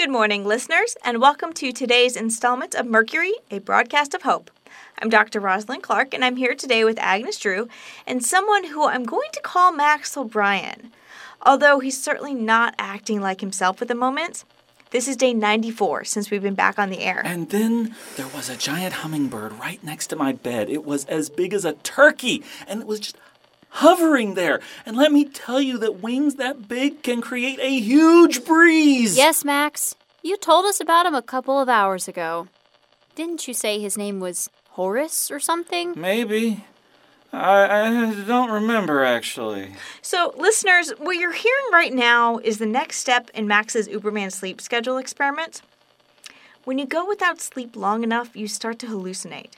Good morning, listeners, and welcome to today's installment of Mercury, a broadcast of hope. I'm Dr. Rosalind Clark, and I'm here today with Agnes Drew and someone who I'm going to call Max O'Brien. Although he's certainly not acting like himself at the moment, this is day 94 since we've been back on the air. And then there was a giant hummingbird right next to my bed. It was as big as a turkey, and it was just hovering there. And let me tell you that wings that big can create a huge breeze. Yes, Max. You told us about him a couple of hours ago. Didn't you say his name was Horace or something? Maybe. I, I don't remember actually. So, listeners, what you're hearing right now is the next step in Max's Uberman sleep schedule experiment. When you go without sleep long enough, you start to hallucinate.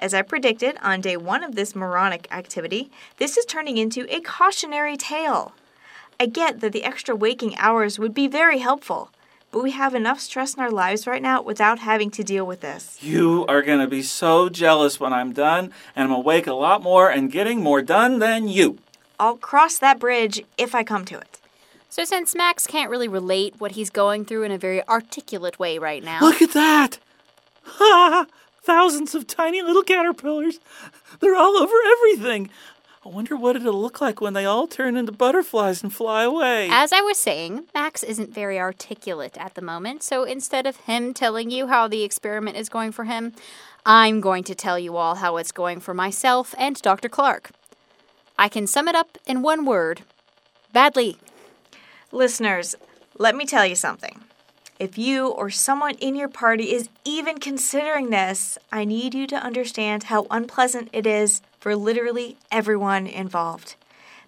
As I predicted on day one of this moronic activity, this is turning into a cautionary tale. I get that the extra waking hours would be very helpful, but we have enough stress in our lives right now without having to deal with this. You are going to be so jealous when I'm done, and I'm awake a lot more and getting more done than you. I'll cross that bridge if I come to it. So, since Max can't really relate what he's going through in a very articulate way right now, Look at that! Ha! Thousands of tiny little caterpillars. They're all over everything. I wonder what it'll look like when they all turn into butterflies and fly away. as I was saying, Max isn't very articulate at the moment, so instead of him telling you how the experiment is going for him, I'm going to tell you all how it's going for myself and Dr. Clark. I can sum it up in one word badly. Listeners, let me tell you something. If you or someone in your party is even considering this, I need you to understand how unpleasant it is for literally everyone involved.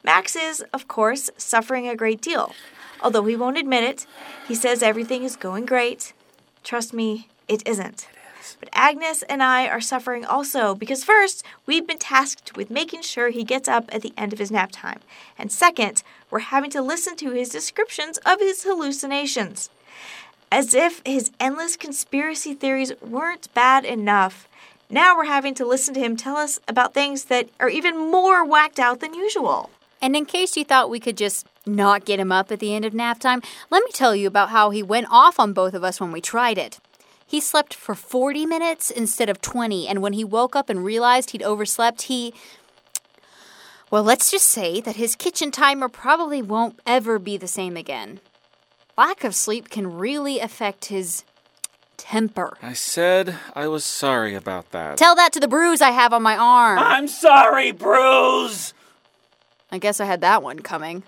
Max is, of course, suffering a great deal. Although he won't admit it, he says everything is going great. Trust me, it isn't. But Agnes and I are suffering also because first, we've been tasked with making sure he gets up at the end of his nap time. And second, we're having to listen to his descriptions of his hallucinations. As if his endless conspiracy theories weren't bad enough, now we're having to listen to him tell us about things that are even more whacked out than usual. And in case you thought we could just not get him up at the end of nap time, let me tell you about how he went off on both of us when we tried it. He slept for 40 minutes instead of 20, and when he woke up and realized he'd overslept, he. Well, let's just say that his kitchen timer probably won't ever be the same again. Lack of sleep can really affect his temper. I said I was sorry about that. Tell that to the bruise I have on my arm. I'm sorry, bruise! I guess I had that one coming.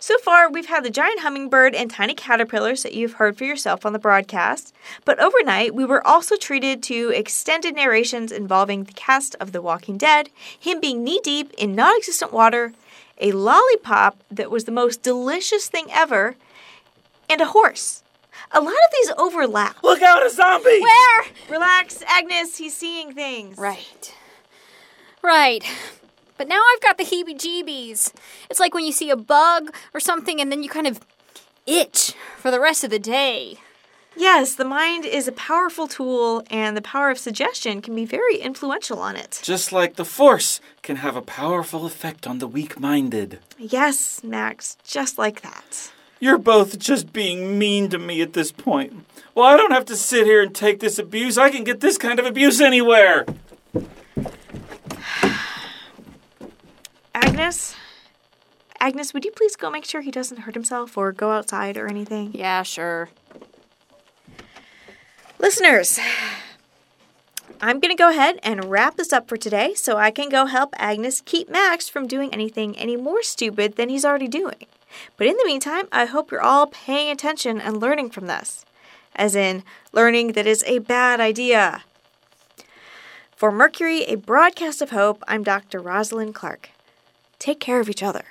So far, we've had the giant hummingbird and tiny caterpillars that you've heard for yourself on the broadcast. But overnight, we were also treated to extended narrations involving the cast of The Walking Dead, him being knee deep in non existent water, a lollipop that was the most delicious thing ever, and a horse. A lot of these overlap. Look out, a zombie! Where? Relax, Agnes, he's seeing things. Right. Right. But now I've got the heebie jeebies. It's like when you see a bug or something and then you kind of itch for the rest of the day. Yes, the mind is a powerful tool, and the power of suggestion can be very influential on it. Just like the Force can have a powerful effect on the weak minded. Yes, Max, just like that. You're both just being mean to me at this point. Well, I don't have to sit here and take this abuse. I can get this kind of abuse anywhere. Agnes? Agnes, would you please go make sure he doesn't hurt himself or go outside or anything? Yeah, sure. Listeners, I'm going to go ahead and wrap this up for today so I can go help Agnes keep Max from doing anything any more stupid than he's already doing. But in the meantime, I hope you're all paying attention and learning from this. As in, learning that is a bad idea. For Mercury, a broadcast of hope, I'm Dr. Rosalind Clark. Take care of each other.